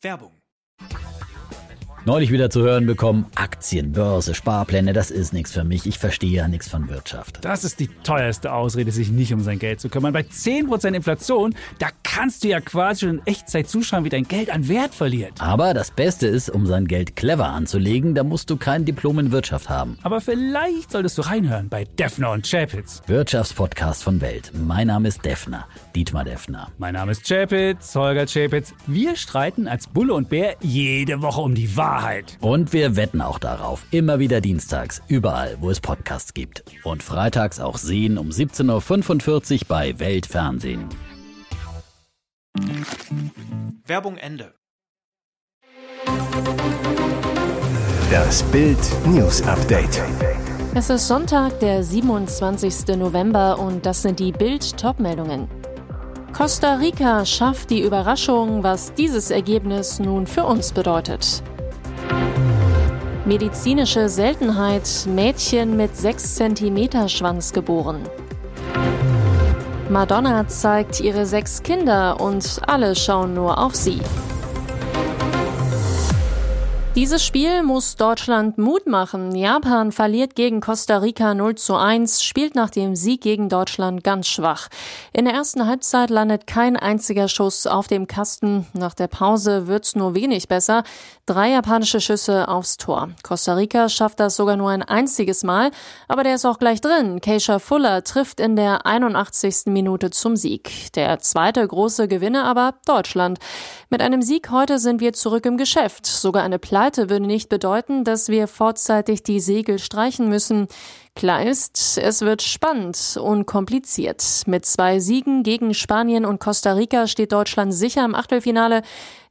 Werbung Neulich wieder zu hören bekommen, Aktien, Börse, Sparpläne, das ist nichts für mich. Ich verstehe ja nichts von Wirtschaft. Das ist die teuerste Ausrede, sich nicht um sein Geld zu kümmern. Bei 10% Inflation, da kannst du ja quasi schon in Echtzeit zuschauen, wie dein Geld an Wert verliert. Aber das Beste ist, um sein Geld clever anzulegen, da musst du kein Diplom in Wirtschaft haben. Aber vielleicht solltest du reinhören bei Defner und Chapitz. Wirtschaftspodcast von Welt. Mein Name ist Defner, Dietmar Defner. Mein Name ist Chapitz, Holger Chapitz. Wir streiten als Bulle und Bär jede Woche um die Wahrheit. Wahrheit. Und wir wetten auch darauf. Immer wieder dienstags, überall, wo es Podcasts gibt. Und freitags auch sehen um 17.45 Uhr bei Weltfernsehen. Werbung Ende. Das Bild News Update. Es ist Sonntag, der 27. November und das sind die Bild Topmeldungen. Costa Rica schafft die Überraschung, was dieses Ergebnis nun für uns bedeutet. Medizinische Seltenheit, Mädchen mit 6 cm Schwanz geboren. Madonna zeigt ihre sechs Kinder und alle schauen nur auf sie. Dieses Spiel muss Deutschland Mut machen. Japan verliert gegen Costa Rica 0 zu 1, spielt nach dem Sieg gegen Deutschland ganz schwach. In der ersten Halbzeit landet kein einziger Schuss auf dem Kasten. Nach der Pause wird's nur wenig besser. Drei japanische Schüsse aufs Tor. Costa Rica schafft das sogar nur ein einziges Mal, aber der ist auch gleich drin. Keisha Fuller trifft in der 81. Minute zum Sieg. Der zweite große Gewinner aber Deutschland. Mit einem Sieg heute sind wir zurück im Geschäft. Sogar eine Pleite Pleite würde nicht bedeuten, dass wir vorzeitig die Segel streichen müssen. Klar ist, es wird spannend und kompliziert. Mit zwei Siegen gegen Spanien und Costa Rica steht Deutschland sicher im Achtelfinale.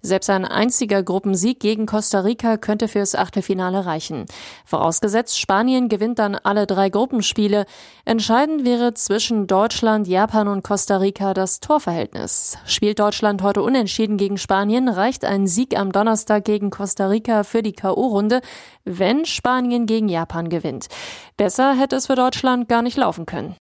Selbst ein einziger Gruppensieg gegen Costa Rica könnte fürs Achtelfinale reichen. Vorausgesetzt, Spanien gewinnt dann alle drei Gruppenspiele. Entscheidend wäre zwischen Deutschland, Japan und Costa Rica das Torverhältnis. Spielt Deutschland heute unentschieden gegen Spanien, reicht ein Sieg am Donnerstag gegen Costa Rica für die K.O.-Runde, wenn Spanien gegen Japan gewinnt. Besser hätte es für Deutschland gar nicht laufen können.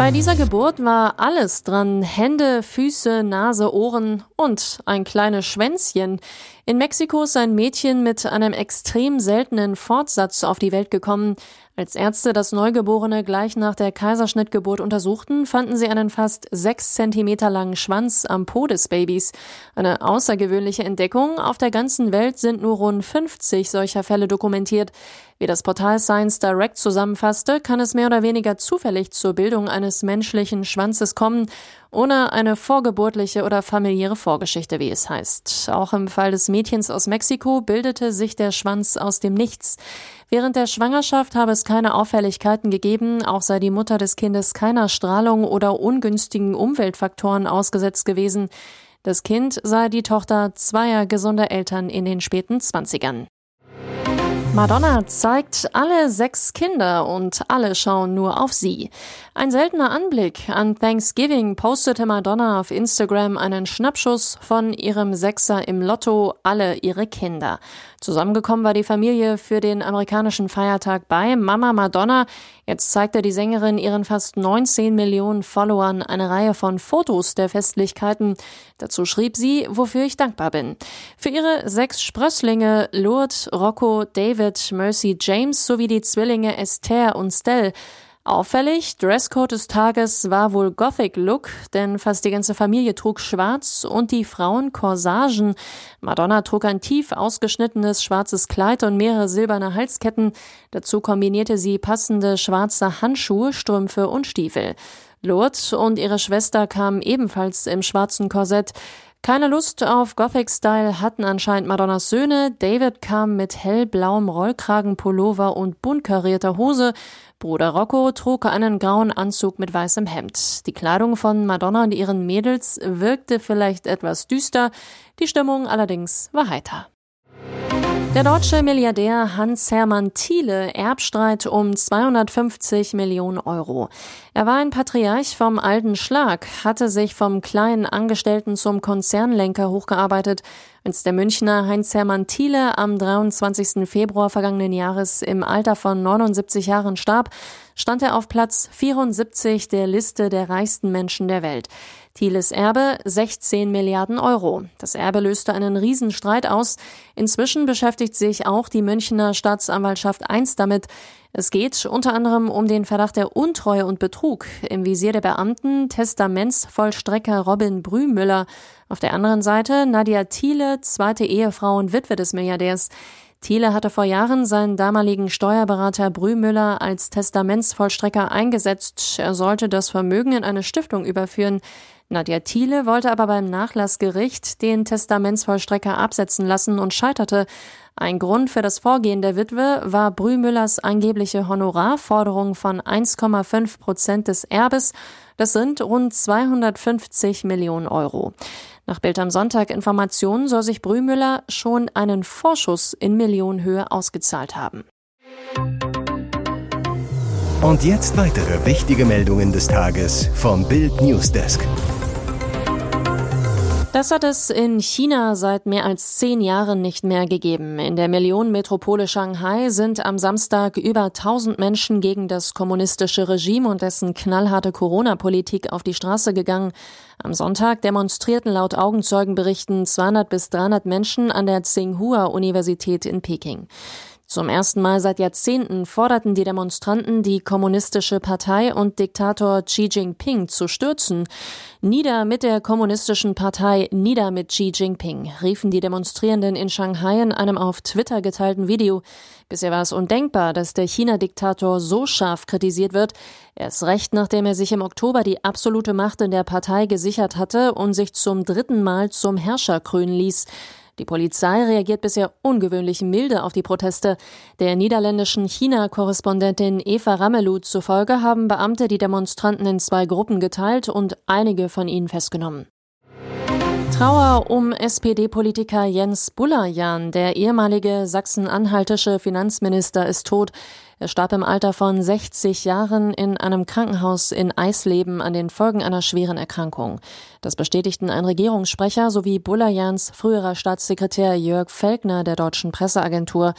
Bei dieser Geburt war alles dran. Hände, Füße, Nase, Ohren und ein kleines Schwänzchen. In Mexiko ist ein Mädchen mit einem extrem seltenen Fortsatz auf die Welt gekommen. Als Ärzte das Neugeborene gleich nach der Kaiserschnittgeburt untersuchten, fanden sie einen fast sechs Zentimeter langen Schwanz am Po des Babys. Eine außergewöhnliche Entdeckung. Auf der ganzen Welt sind nur rund 50 solcher Fälle dokumentiert. Wie das Portal Science Direct zusammenfasste, kann es mehr oder weniger zufällig zur Bildung eines menschlichen Schwanzes kommen ohne eine vorgeburtliche oder familiäre Vorgeschichte, wie es heißt. Auch im Fall des Mädchens aus Mexiko bildete sich der Schwanz aus dem Nichts. Während der Schwangerschaft habe es keine Auffälligkeiten gegeben, auch sei die Mutter des Kindes keiner Strahlung oder ungünstigen Umweltfaktoren ausgesetzt gewesen. Das Kind sei die Tochter zweier gesunder Eltern in den späten Zwanzigern. Madonna zeigt alle sechs Kinder und alle schauen nur auf sie. Ein seltener Anblick. An Thanksgiving postete Madonna auf Instagram einen Schnappschuss von ihrem Sechser im Lotto, alle ihre Kinder. Zusammengekommen war die Familie für den amerikanischen Feiertag bei Mama Madonna. Jetzt zeigte die Sängerin ihren fast 19 Millionen Followern eine Reihe von Fotos der Festlichkeiten. Dazu schrieb sie, wofür ich dankbar bin. Für ihre sechs Sprösslinge Lourdes, Rocco, David, Mercy, James sowie die Zwillinge Esther und Stell Auffällig, Dresscode des Tages war wohl Gothic Look, denn fast die ganze Familie trug schwarz und die Frauen Corsagen. Madonna trug ein tief ausgeschnittenes schwarzes Kleid und mehrere silberne Halsketten. Dazu kombinierte sie passende schwarze Handschuhe, Strümpfe und Stiefel. Lourdes und ihre Schwester kamen ebenfalls im schwarzen Korsett. Keine Lust auf Gothic-Style hatten anscheinend Madonnas Söhne. David kam mit hellblauem Rollkragenpullover und bunt karierter Hose. Bruder Rocco trug einen grauen Anzug mit weißem Hemd. Die Kleidung von Madonna und ihren Mädels wirkte vielleicht etwas düster, die Stimmung allerdings war heiter. Der deutsche Milliardär Hans-Hermann Thiele Erbstreit um 250 Millionen Euro. Er war ein Patriarch vom alten Schlag, hatte sich vom kleinen Angestellten zum Konzernlenker hochgearbeitet. Als der Münchner Heinz-Hermann Thiele am 23. Februar vergangenen Jahres im Alter von 79 Jahren starb, stand er auf Platz 74 der Liste der reichsten Menschen der Welt. Thieles Erbe 16 Milliarden Euro. Das Erbe löste einen Riesenstreit aus. Inzwischen beschäftigt sich auch die Münchner Staatsanwaltschaft 1 damit. Es geht unter anderem um den Verdacht der Untreue und Betrug im Visier der Beamten Testamentsvollstrecker Robin Brümüller. Auf der anderen Seite Nadia Thiele, zweite Ehefrau und Witwe des Milliardärs. Thiele hatte vor Jahren seinen damaligen Steuerberater Brümüller als Testamentsvollstrecker eingesetzt. Er sollte das Vermögen in eine Stiftung überführen. Nadja Thiele wollte aber beim Nachlassgericht den Testamentsvollstrecker absetzen lassen und scheiterte. Ein Grund für das Vorgehen der Witwe war Brümüllers angebliche Honorarforderung von 1,5 Prozent des Erbes. Das sind rund 250 Millionen Euro. Nach Bild am Sonntag Informationen soll sich Brümüller schon einen Vorschuss in Millionenhöhe ausgezahlt haben. Und jetzt weitere wichtige Meldungen des Tages vom Bild Newsdesk. Das hat es in China seit mehr als zehn Jahren nicht mehr gegeben. In der Millionenmetropole Shanghai sind am Samstag über 1000 Menschen gegen das kommunistische Regime und dessen knallharte Corona-Politik auf die Straße gegangen. Am Sonntag demonstrierten laut Augenzeugenberichten 200 bis 300 Menschen an der Tsinghua-Universität in Peking. Zum ersten Mal seit Jahrzehnten forderten die Demonstranten, die kommunistische Partei und Diktator Xi Jinping zu stürzen. Nieder mit der kommunistischen Partei, nieder mit Xi Jinping, riefen die Demonstrierenden in Shanghai in einem auf Twitter geteilten Video. Bisher war es undenkbar, dass der China-Diktator so scharf kritisiert wird. Erst recht, nachdem er sich im Oktober die absolute Macht in der Partei gesichert hatte und sich zum dritten Mal zum Herrscher krönen ließ. Die Polizei reagiert bisher ungewöhnlich milde auf die Proteste. Der niederländischen China-Korrespondentin Eva Ramelow zufolge haben Beamte die Demonstranten in zwei Gruppen geteilt und einige von ihnen festgenommen. Trauer um SPD-Politiker Jens Bullerjan. Der ehemalige sachsen-anhaltische Finanzminister ist tot. Er starb im Alter von 60 Jahren in einem Krankenhaus in Eisleben an den Folgen einer schweren Erkrankung. Das bestätigten ein Regierungssprecher sowie Bullerjans früherer Staatssekretär Jörg Felkner der deutschen Presseagentur.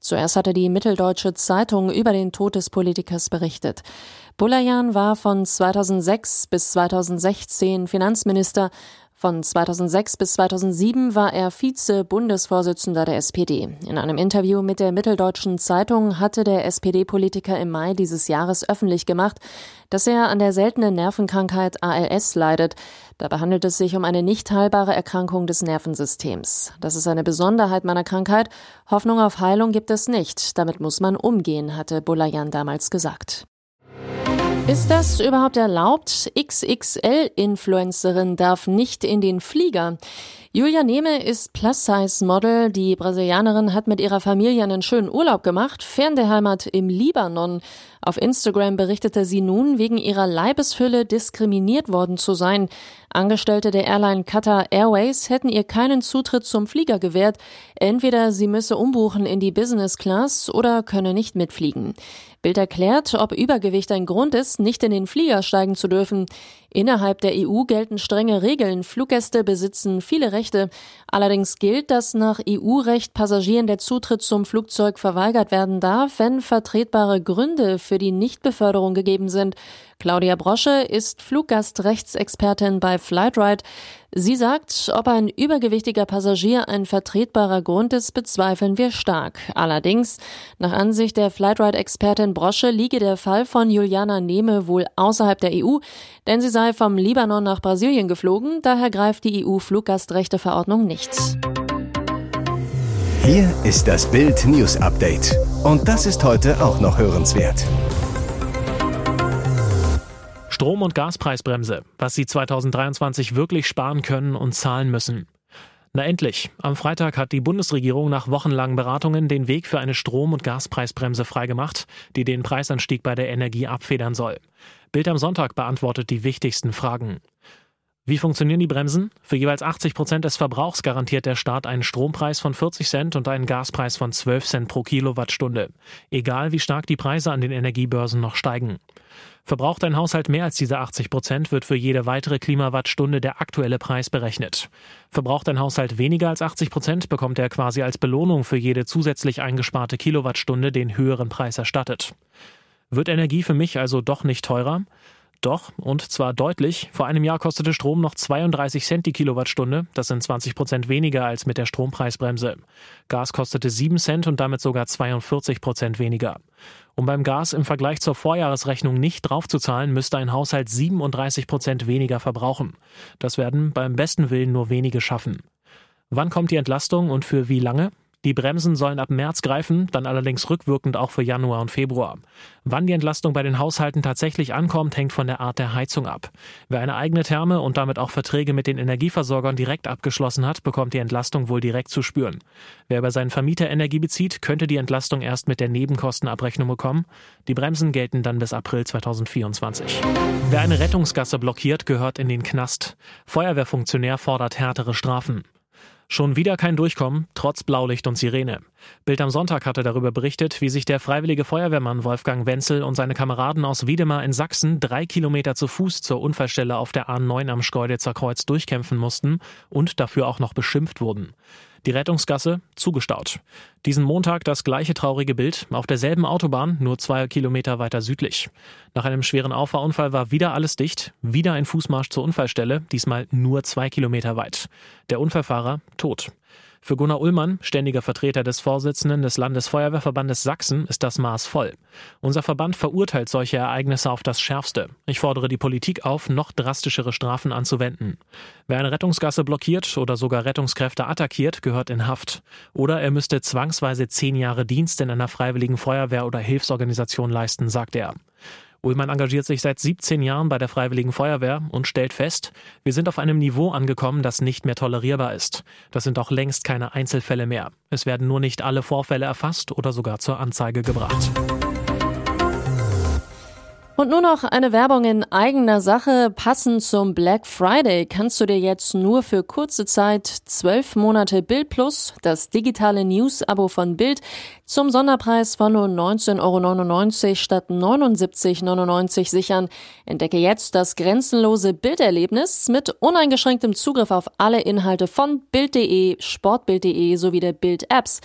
Zuerst hatte die Mitteldeutsche Zeitung über den Tod des Politikers berichtet. Bulayan war von 2006 bis 2016 Finanzminister. Von 2006 bis 2007 war er Vize-Bundesvorsitzender der SPD. In einem Interview mit der Mitteldeutschen Zeitung hatte der SPD-Politiker im Mai dieses Jahres öffentlich gemacht, dass er an der seltenen Nervenkrankheit ALS leidet. Dabei handelt es sich um eine nicht heilbare Erkrankung des Nervensystems. Das ist eine Besonderheit meiner Krankheit. Hoffnung auf Heilung gibt es nicht. Damit muss man umgehen, hatte Bulayan damals gesagt. Ist das überhaupt erlaubt? XXL-Influencerin darf nicht in den Flieger. Julia Nehme ist Plus-Size-Model. Die Brasilianerin hat mit ihrer Familie einen schönen Urlaub gemacht, fern der Heimat im Libanon. Auf Instagram berichtete sie nun, wegen ihrer Leibesfülle diskriminiert worden zu sein. Angestellte der Airline Qatar Airways hätten ihr keinen Zutritt zum Flieger gewährt. Entweder sie müsse umbuchen in die Business Class oder könne nicht mitfliegen. Bild erklärt, ob Übergewicht ein Grund ist, nicht in den Flieger steigen zu dürfen. Innerhalb der EU gelten strenge Regeln. Fluggäste besitzen viele Rechte. Allerdings gilt, dass nach EU-Recht Passagieren der Zutritt zum Flugzeug verweigert werden darf, wenn vertretbare Gründe für die Nichtbeförderung gegeben sind. Claudia Brosche ist Fluggastrechtsexpertin bei Flightride. Sie sagt, ob ein übergewichtiger Passagier ein vertretbarer Grund ist, bezweifeln wir stark. Allerdings, nach Ansicht der Flightride-Expertin Brosche liege der Fall von Juliana Nehme wohl außerhalb der EU, denn sie sei vom Libanon nach Brasilien geflogen, daher greift die EU-Fluggastrechteverordnung nicht. Hier ist das Bild News Update. Und das ist heute auch noch hörenswert. Strom- und Gaspreisbremse, was Sie 2023 wirklich sparen können und zahlen müssen. Na endlich. Am Freitag hat die Bundesregierung nach wochenlangen Beratungen den Weg für eine Strom- und Gaspreisbremse freigemacht, die den Preisanstieg bei der Energie abfedern soll. Bild am Sonntag beantwortet die wichtigsten Fragen. Wie funktionieren die Bremsen? Für jeweils 80 Prozent des Verbrauchs garantiert der Staat einen Strompreis von 40 Cent und einen Gaspreis von 12 Cent pro Kilowattstunde. Egal wie stark die Preise an den Energiebörsen noch steigen. Verbraucht ein Haushalt mehr als diese 80 Prozent, wird für jede weitere Klimawattstunde der aktuelle Preis berechnet. Verbraucht ein Haushalt weniger als 80 Prozent, bekommt er quasi als Belohnung für jede zusätzlich eingesparte Kilowattstunde den höheren Preis erstattet. Wird Energie für mich also doch nicht teurer? Doch, und zwar deutlich. Vor einem Jahr kostete Strom noch 32 Cent die Kilowattstunde. Das sind 20 Prozent weniger als mit der Strompreisbremse. Gas kostete 7 Cent und damit sogar 42 Prozent weniger. Um beim Gas im Vergleich zur Vorjahresrechnung nicht draufzuzahlen, müsste ein Haushalt 37 Prozent weniger verbrauchen. Das werden beim besten Willen nur wenige schaffen. Wann kommt die Entlastung und für wie lange? Die Bremsen sollen ab März greifen, dann allerdings rückwirkend auch für Januar und Februar. Wann die Entlastung bei den Haushalten tatsächlich ankommt, hängt von der Art der Heizung ab. Wer eine eigene Therme und damit auch Verträge mit den Energieversorgern direkt abgeschlossen hat, bekommt die Entlastung wohl direkt zu spüren. Wer bei seinen Vermieter Energie bezieht, könnte die Entlastung erst mit der Nebenkostenabrechnung bekommen. Die Bremsen gelten dann bis April 2024. Wer eine Rettungsgasse blockiert, gehört in den Knast. Feuerwehrfunktionär fordert härtere Strafen. Schon wieder kein Durchkommen, trotz Blaulicht und Sirene. Bild am Sonntag hatte darüber berichtet, wie sich der freiwillige Feuerwehrmann Wolfgang Wenzel und seine Kameraden aus Wiedemar in Sachsen drei Kilometer zu Fuß zur Unfallstelle auf der A9 am Schkeuditzer Kreuz durchkämpfen mussten und dafür auch noch beschimpft wurden. Die Rettungsgasse zugestaut. Diesen Montag das gleiche traurige Bild auf derselben Autobahn, nur zwei Kilometer weiter südlich. Nach einem schweren Auffahrunfall war wieder alles dicht, wieder ein Fußmarsch zur Unfallstelle, diesmal nur zwei Kilometer weit. Der Unfallfahrer tot. Für Gunnar Ullmann, ständiger Vertreter des Vorsitzenden des Landesfeuerwehrverbandes Sachsen, ist das Maß voll. Unser Verband verurteilt solche Ereignisse auf das Schärfste. Ich fordere die Politik auf, noch drastischere Strafen anzuwenden. Wer eine Rettungsgasse blockiert oder sogar Rettungskräfte attackiert, gehört in Haft. Oder er müsste zwangsweise zehn Jahre Dienst in einer freiwilligen Feuerwehr oder Hilfsorganisation leisten, sagt er. Ullmann engagiert sich seit 17 Jahren bei der Freiwilligen Feuerwehr und stellt fest, wir sind auf einem Niveau angekommen, das nicht mehr tolerierbar ist. Das sind auch längst keine Einzelfälle mehr. Es werden nur nicht alle Vorfälle erfasst oder sogar zur Anzeige gebracht. Und nur noch eine Werbung in eigener Sache. Passend zum Black Friday kannst du dir jetzt nur für kurze Zeit zwölf Monate Bild Plus, das digitale News-Abo von Bild, zum Sonderpreis von nur 19,99 Euro statt 79,99 Euro sichern. Entdecke jetzt das grenzenlose Bilderlebnis mit uneingeschränktem Zugriff auf alle Inhalte von Bild.de, Sportbild.de sowie der Bild-Apps.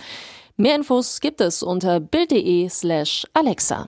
Mehr Infos gibt es unter Bild.de slash Alexa.